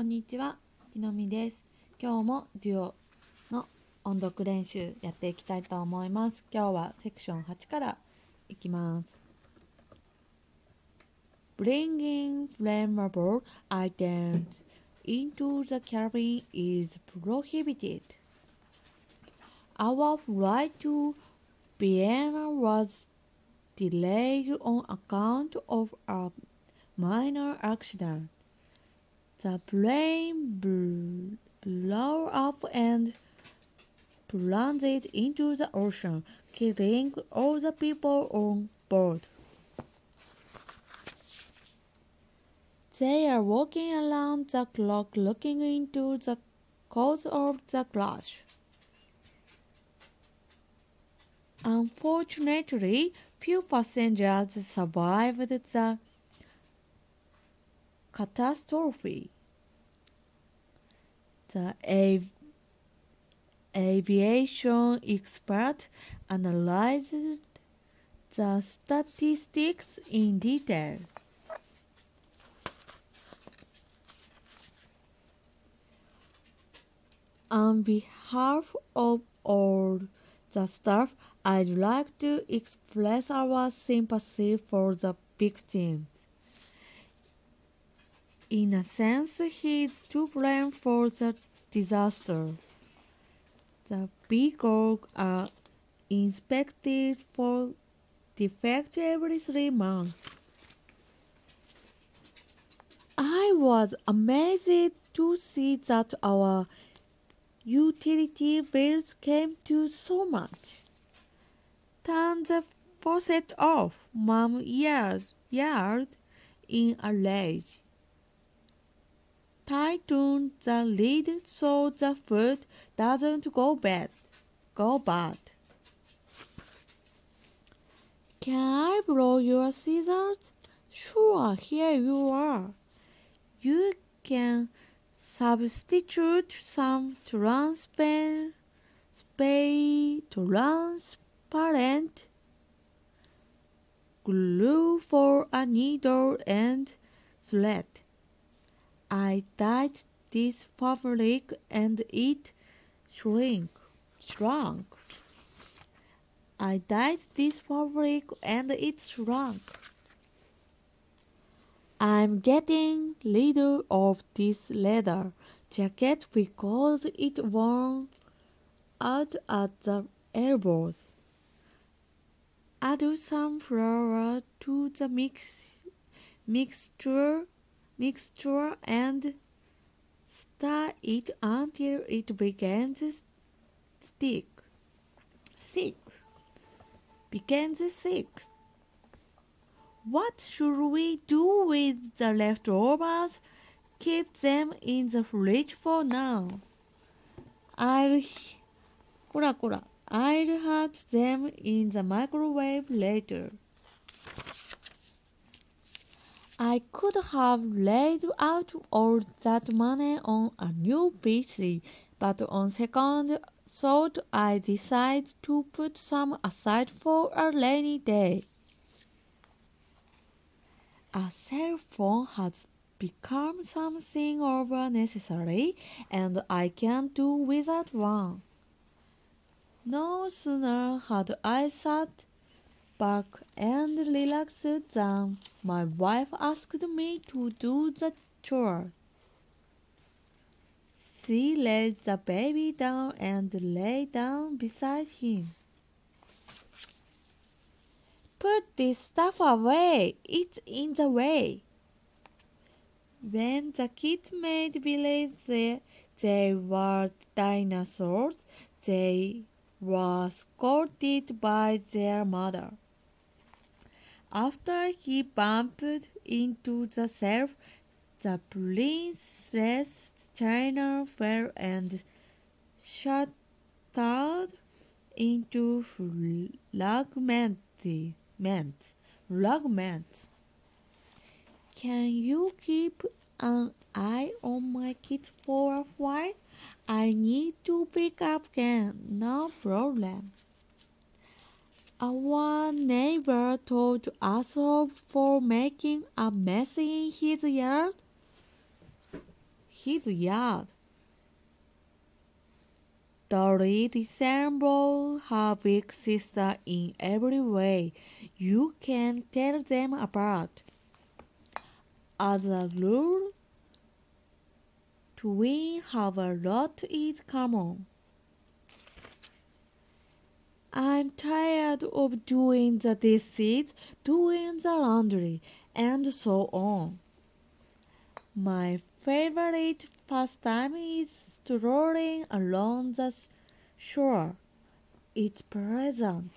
こんにちは、ひのみです。今日もデュオの音読練習やっていきたいと思います。今日はセクション8からいきます。Bringing flammable items into the cabin is prohibited. Our flight to Vienna was delayed on account of a minor accident. The plane blew, up and plunged into the ocean, killing all the people on board. They are walking around the clock looking into the cause of the crash. Unfortunately, few passengers survived the catastrophe. The av- aviation expert analyzed the statistics in detail. On behalf of all the staff, I'd like to express our sympathy for the victims. In a sense, he is to blame for the disaster. The vehicles uh, are inspected for defects every three months. I was amazed to see that our utility bills came to so much. Turn the faucet off, Mom yelled in a rage. Tighten the lid so the food doesn't go bad. Go bad. Can I borrow your scissors? Sure, here you are. You can substitute some transparent, transparent glue for a needle and thread. I dyed this fabric and it shrink, shrunk. I dyed this fabric and it shrunk. I'm getting rid of this leather jacket because it worn out at the elbows. Add some flour to the mix, mixture, mixture and stir it until it begins to stick. Thick. Begins thick. What should we do with the leftovers? Keep them in the fridge for now. I'll, I'll add them in the microwave later. I could have laid out all that money on a new PC, but on second thought I decided to put some aside for a rainy day. A cell phone has become something of a necessary, and I can't do without one. No sooner had I sat back and relaxed than my wife asked me to do the chore. She laid the baby down and lay down beside him. Put this stuff away. It's in the way. When the kids made believe they, they were dinosaurs, they were scolded by their mother. After he bumped into the shelf, the princess china fell and shattered into fragments. Fragments. Can you keep an eye on my kids for a while? I need to pick up again. No problem. Our neighbor told us off for making a mess in his yard. his yard. Dolly resembles her big sister in every way. You can tell them apart. As a rule, twins have a lot in common. I'm tired of doing the dishes, doing the laundry, and so on. My favorite pastime is strolling along the shore. It's pleasant.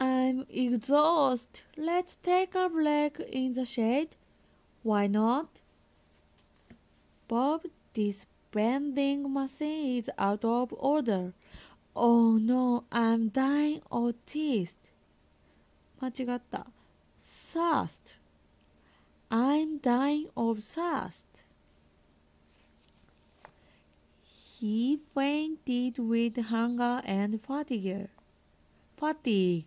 I'm exhausted. Let's take a break in the shade. Why not? Bob, this vending machine is out of order. Oh no, I'm dying of thirst. 間違った。thirst. I'm dying of thirst. He fainted with hunger and fatigue, fatigue,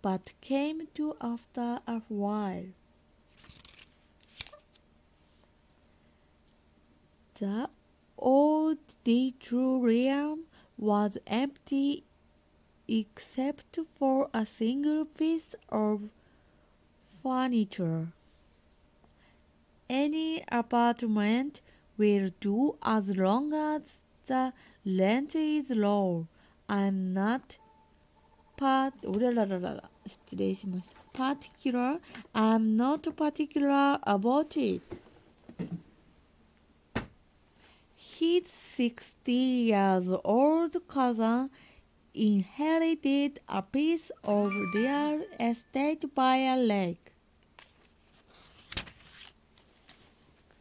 but came to after a while. The auditorium was empty except for a single piece of furniture. Any apartment will do as long as the rent is low. I'm not part おららららら失礼しました particular I'm not particular about it his 60 years old cousin inherited a piece of real estate by a lake.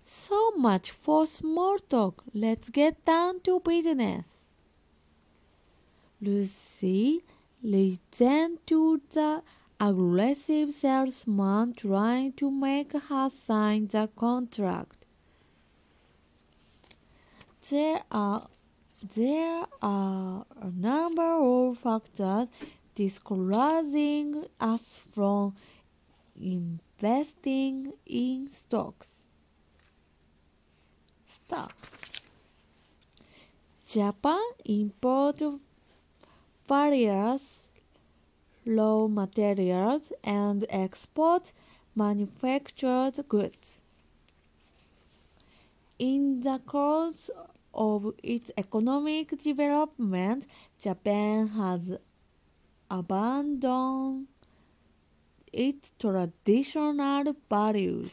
So much for small talk. Let's get down to business. Lucy listened to the aggressive salesman trying to make her sign the contract. There are there are a number of factors discouraging us from investing in stocks. Stocks. Japan imports various raw materials and exports manufactured goods. In the course of its economic development, Japan has abandoned its traditional values.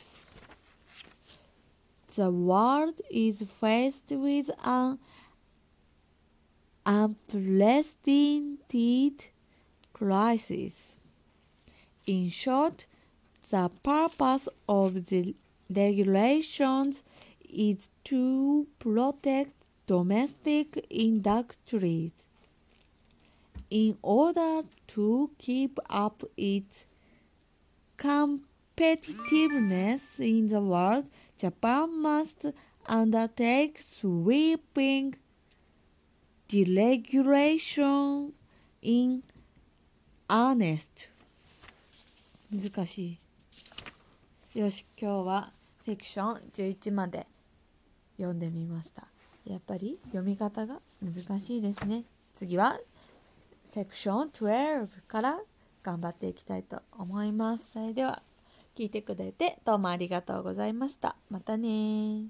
The world is faced with an unprecedented crisis. In short, the purpose of the regulations is to protect domestic industries in order to keep up its competitiveness in the world, Japan must undertake sweeping deregulation in earnest. 難しい。よし、今日はセクション11まで 読んでみました。やっぱり読み方が難しいですね。次はセクション12から頑張っていきたいと思います。それでは聞いてくれてどうもありがとうございました。またね